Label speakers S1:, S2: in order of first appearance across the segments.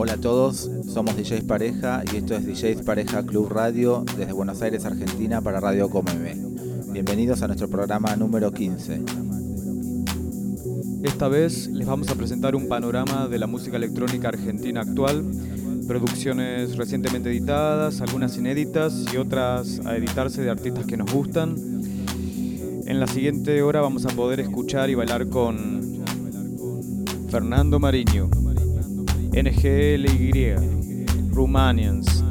S1: Hola a todos, somos DJs Pareja y esto es DJs Pareja Club Radio desde Buenos Aires, Argentina para Radio Comeme. Bienvenidos a nuestro programa número 15.
S2: Esta vez les vamos a presentar un panorama de la música electrónica argentina actual, producciones recientemente editadas, algunas inéditas y otras a editarse de artistas que nos gustan. En la siguiente hora vamos a poder escuchar y bailar con Fernando Mariño, NGLY, Rumanians,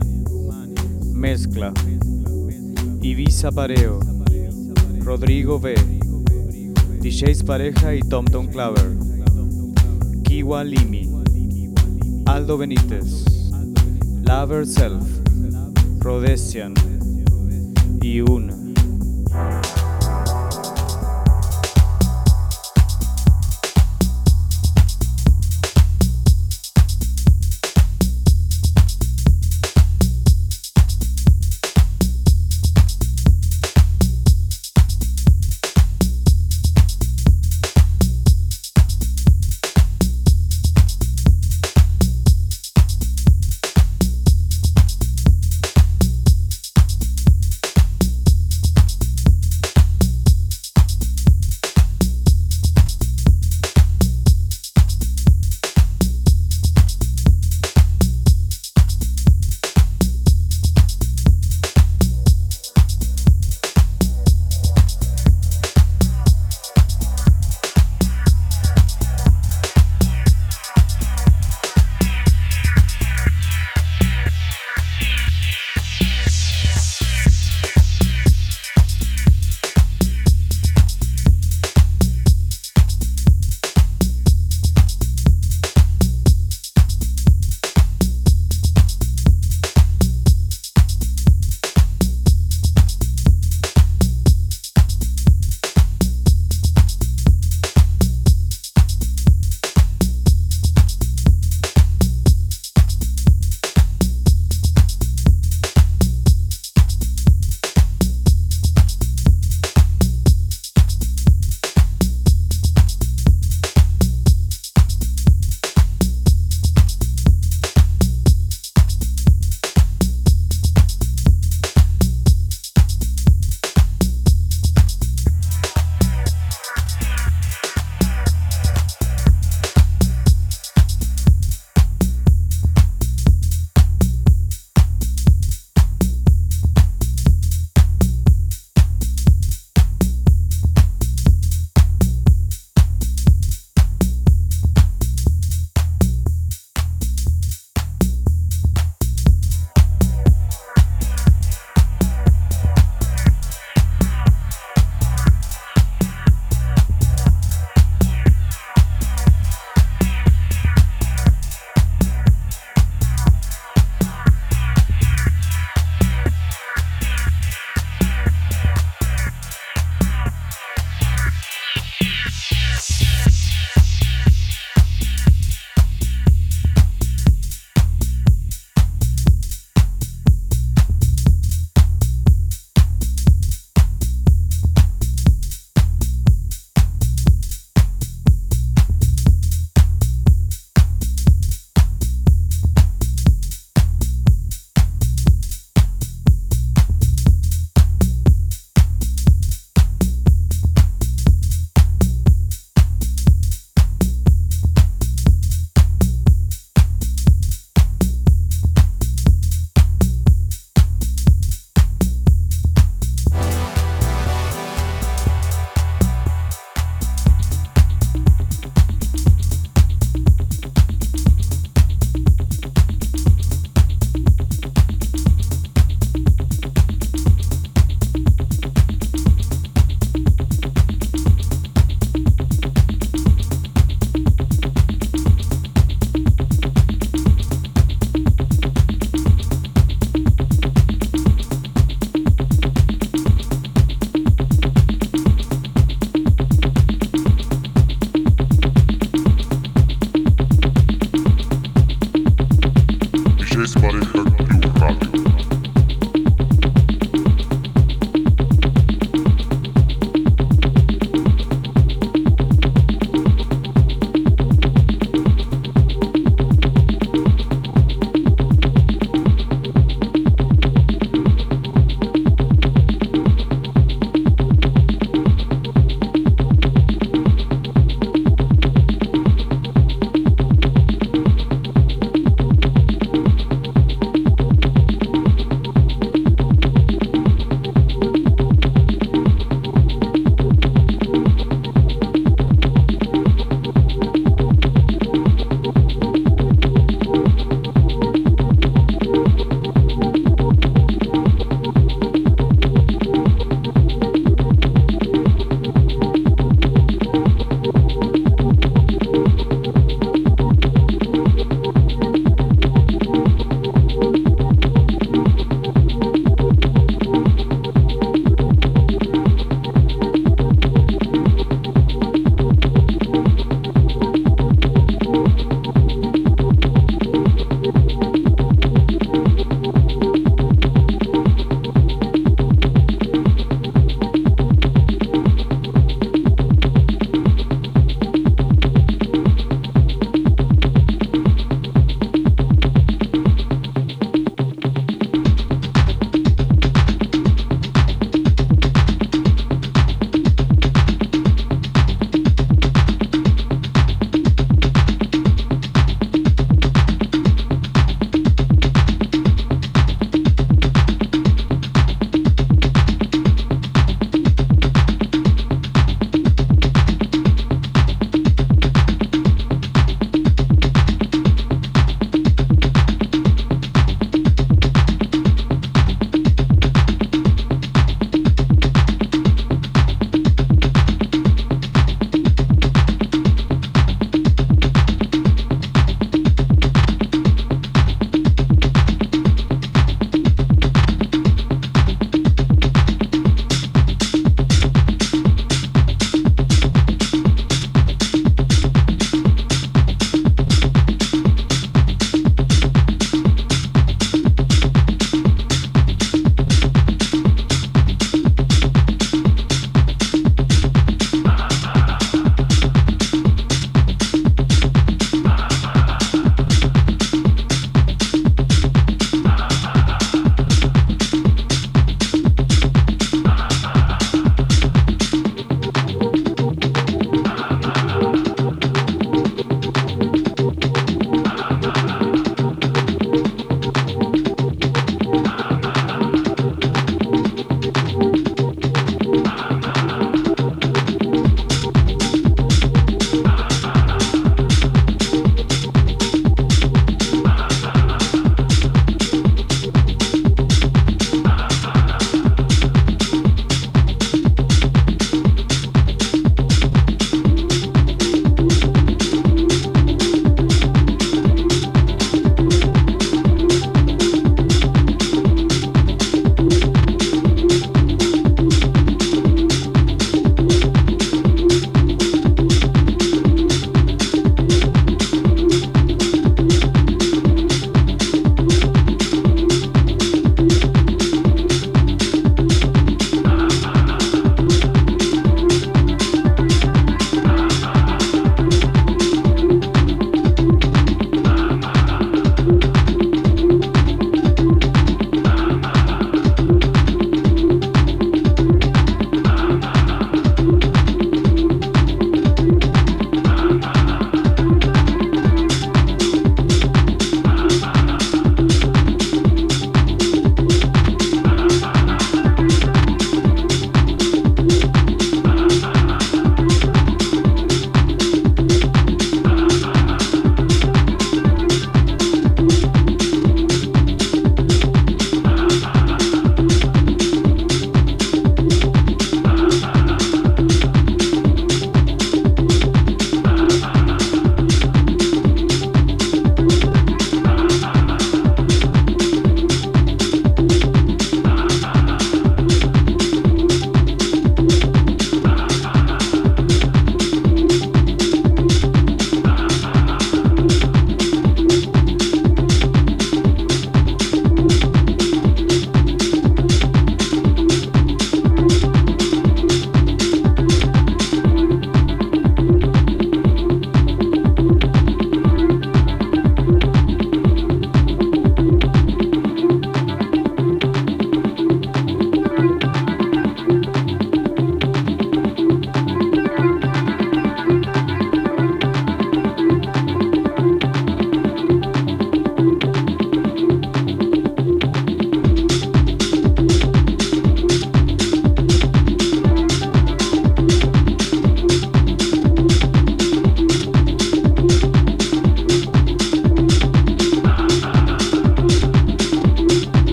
S2: Mezcla, Ibiza Pareo, Rodrigo B, DJs Pareja y Tom Tom Claver, Kiwa Limi, Aldo Benítez, Lover Self, Rhodesian y Un.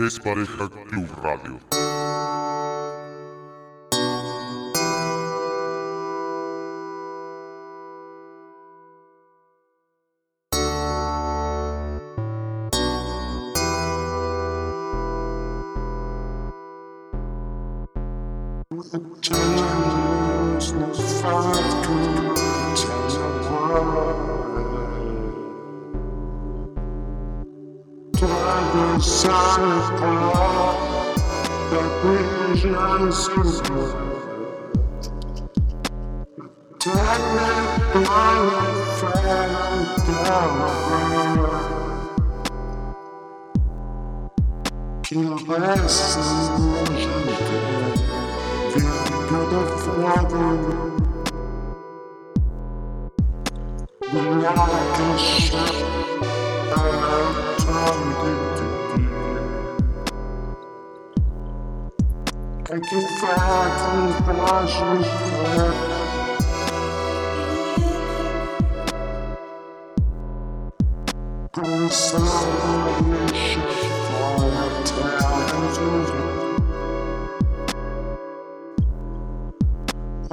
S3: DJs Pareja Club Radio. resto já tem vida fora. Do lado cheio, a tarde que que faz um plágio certo? Consola-me.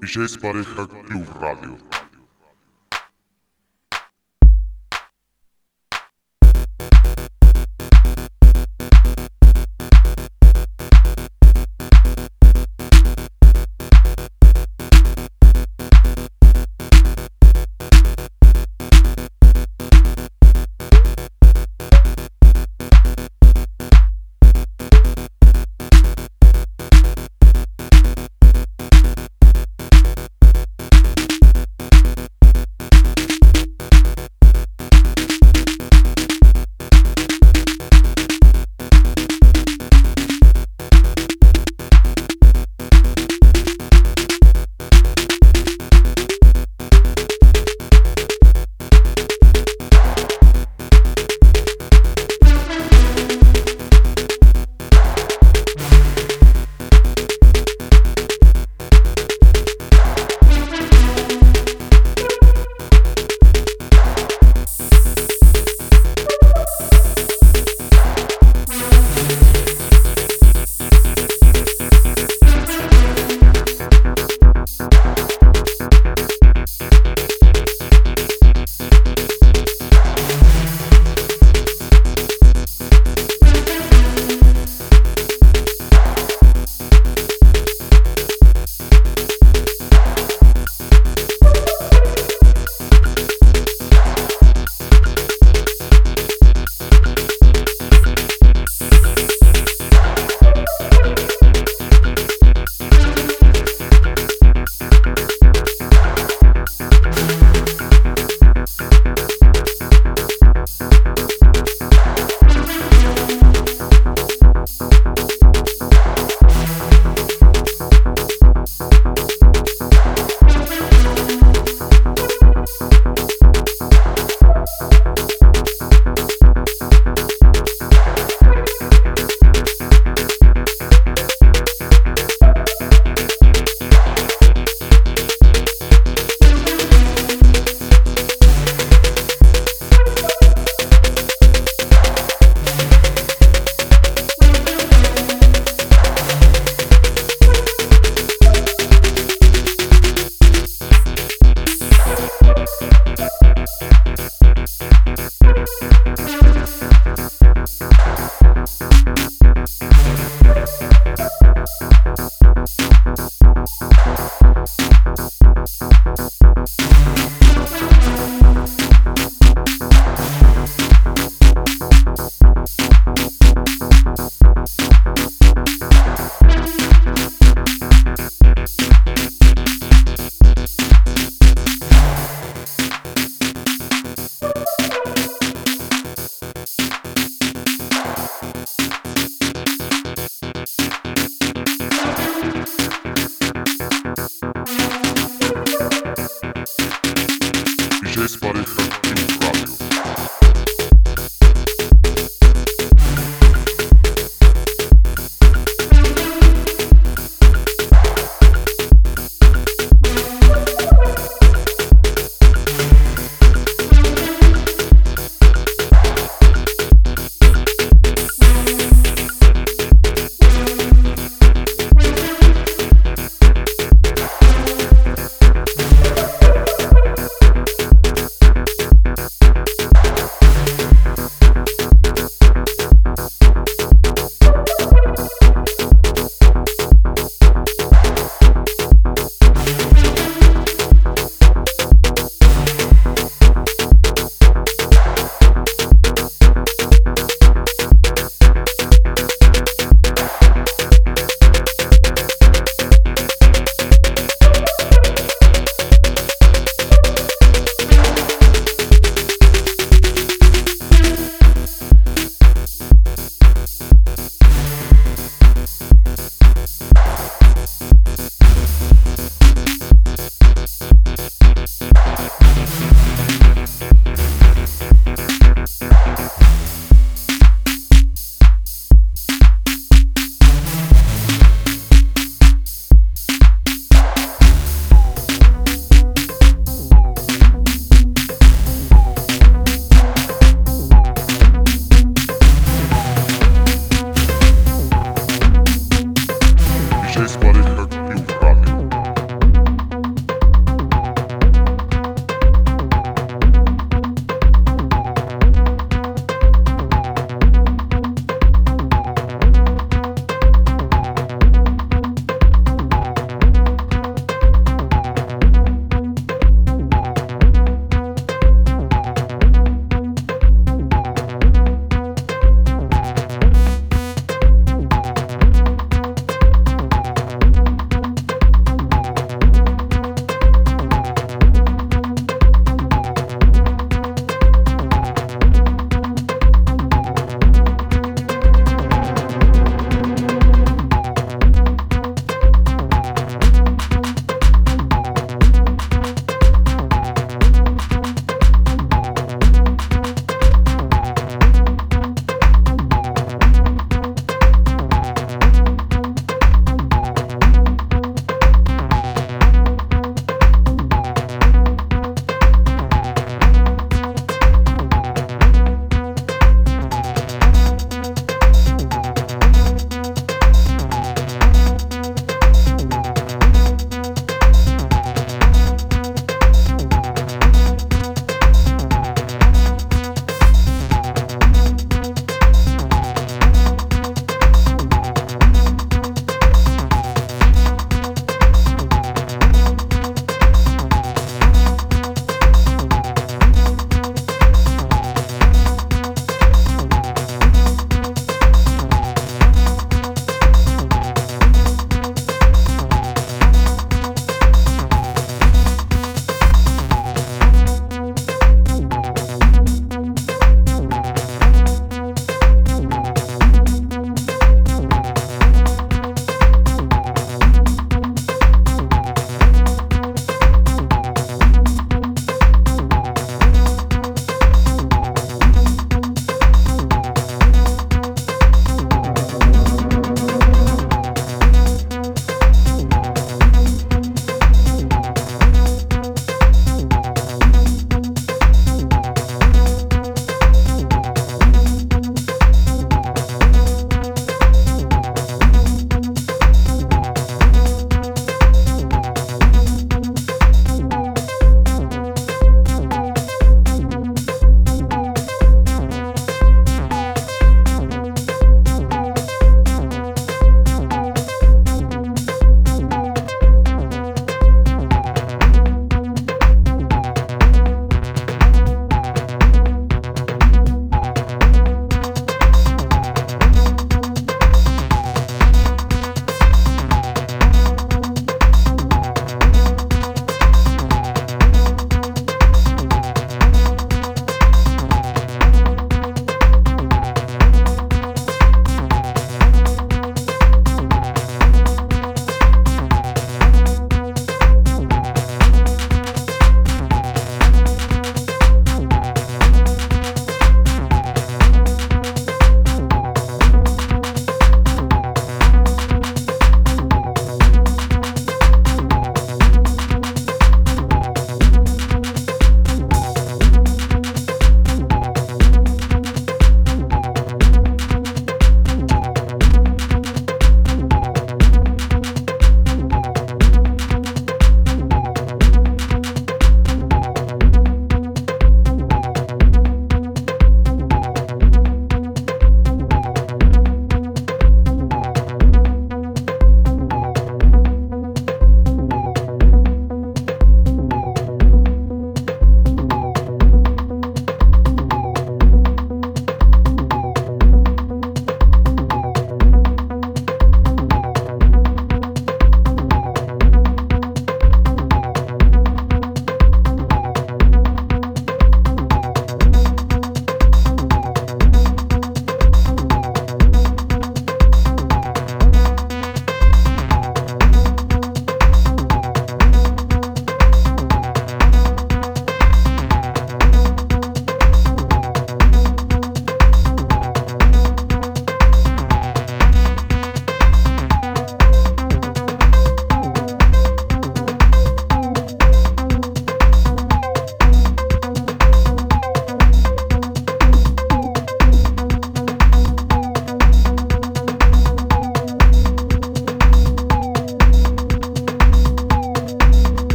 S3: Y Jace Pareja Club Radio.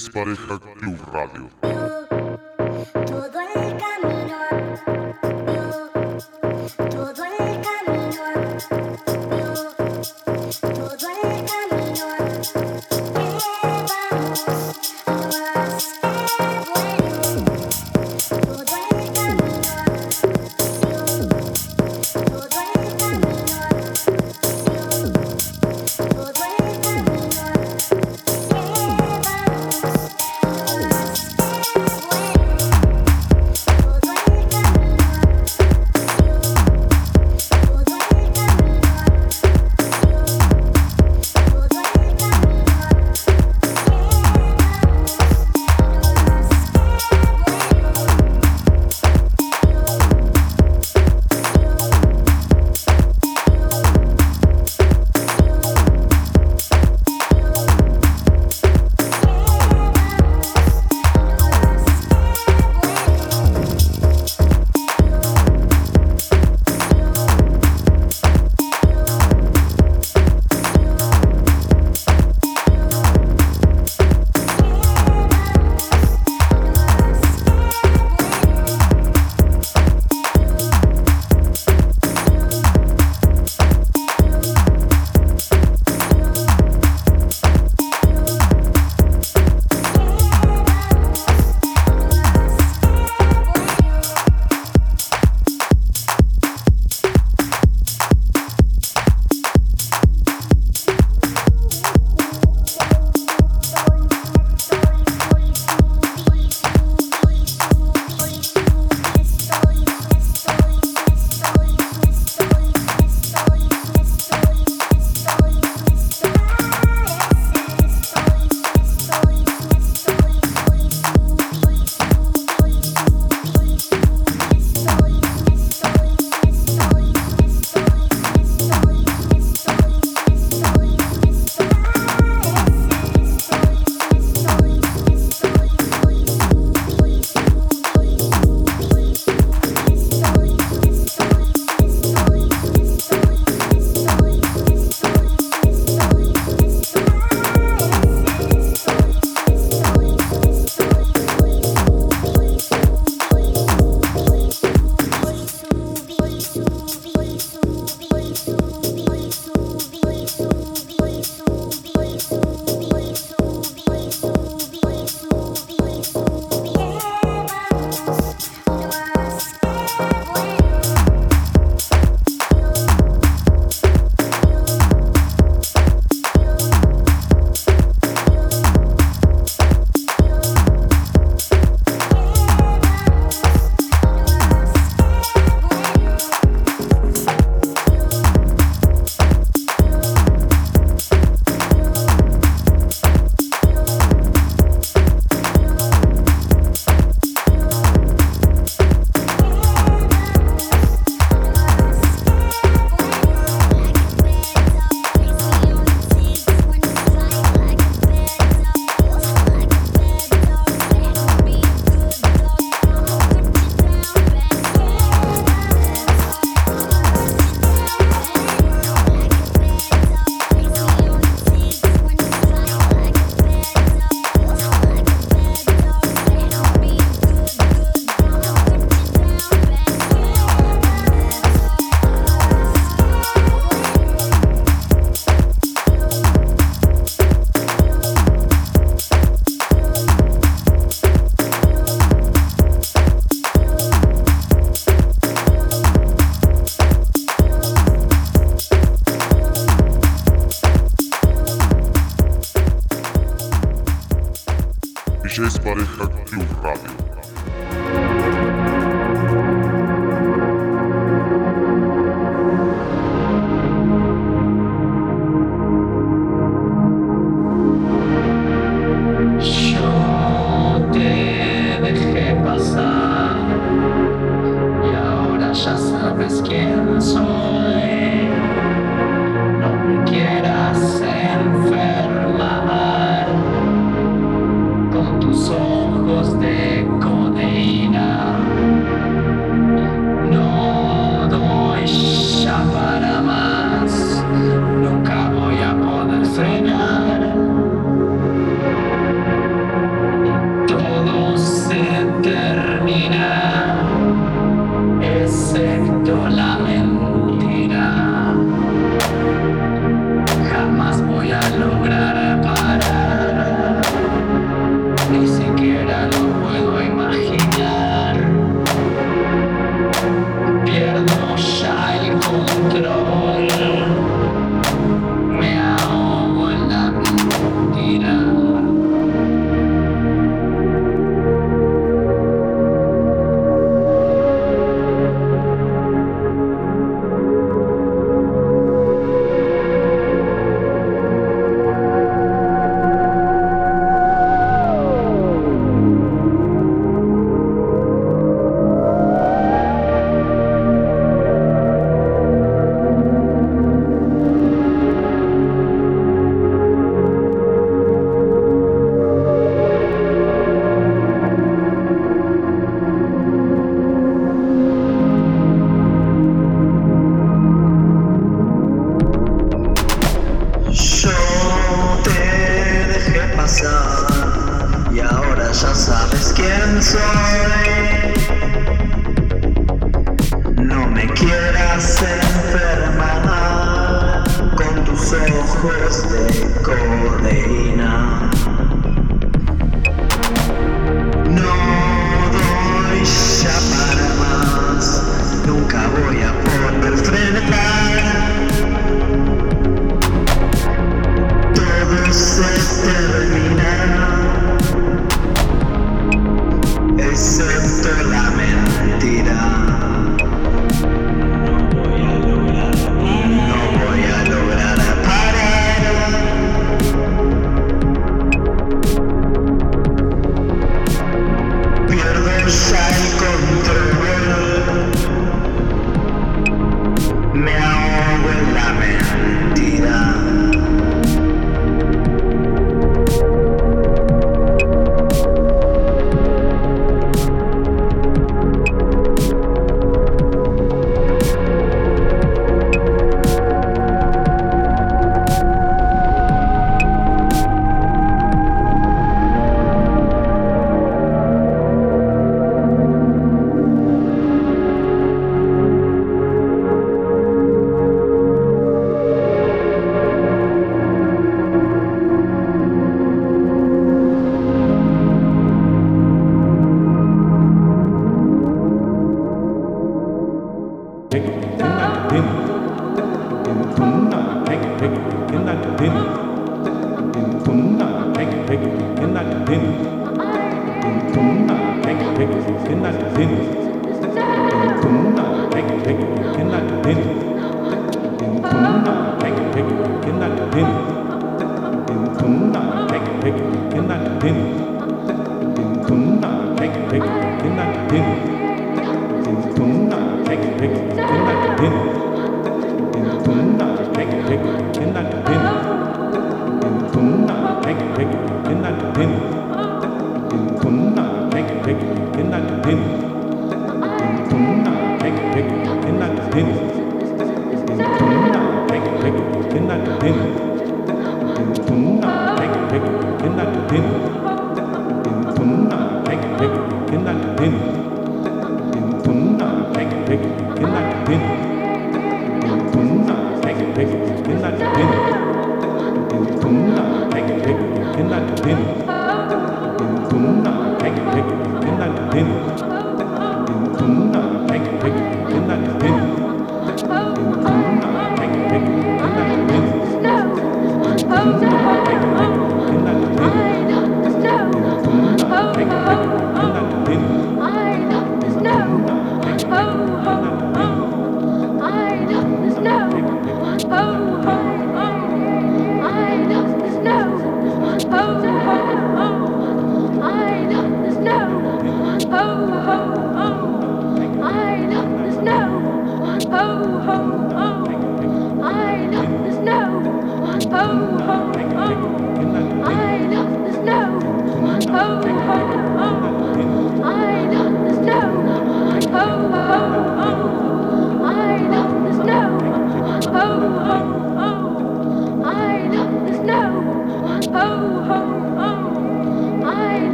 S4: DJs Pareja Club Radio.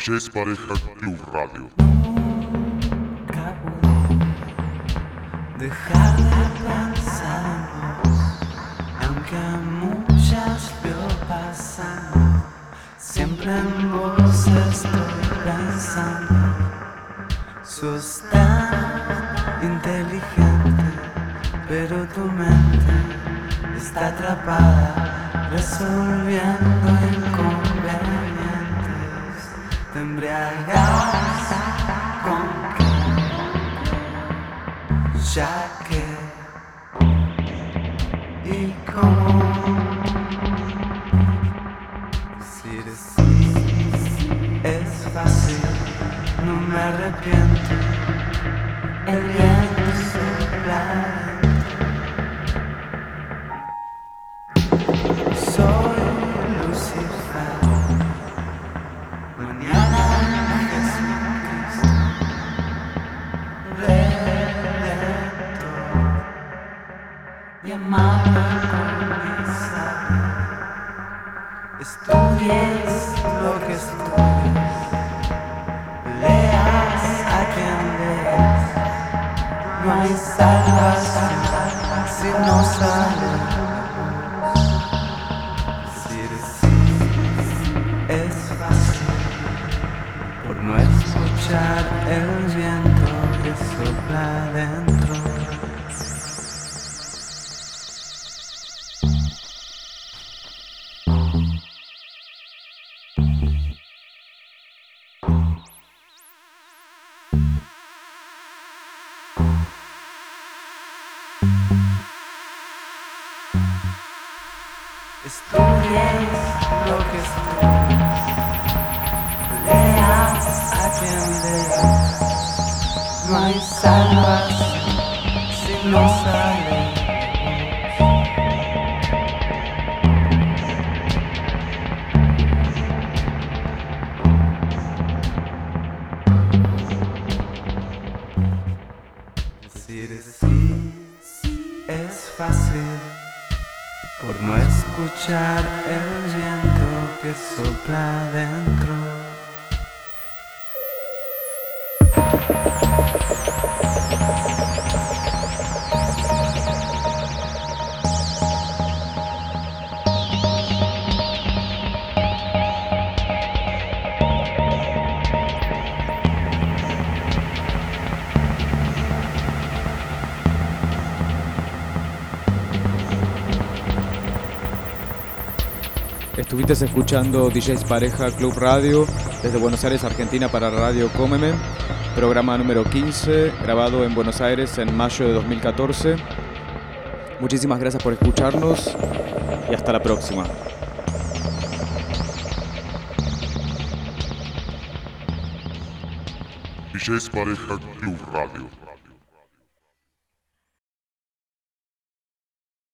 S4: DJs Pareja Club Radio.
S5: Dejar de pensar en vos, aunque muchas veo pasando, siempre en vos estoy pensando. Sos tan inteligente, pero tu mente está atrapada resolviendo inconvenientes. Te embriagas con que, ya que y cómo decir sí es fácil, no me arrepiento. No escuchar el viento que sopla adentro.
S2: Estuviste escuchando DJs Pareja Club Radio desde Buenos Aires, Argentina para Radio Cómeme, programa número 15, grabado en Buenos Aires en mayo de 2014. Muchísimas gracias por escucharnos y hasta la próxima.
S4: DJs Pareja Club Radio.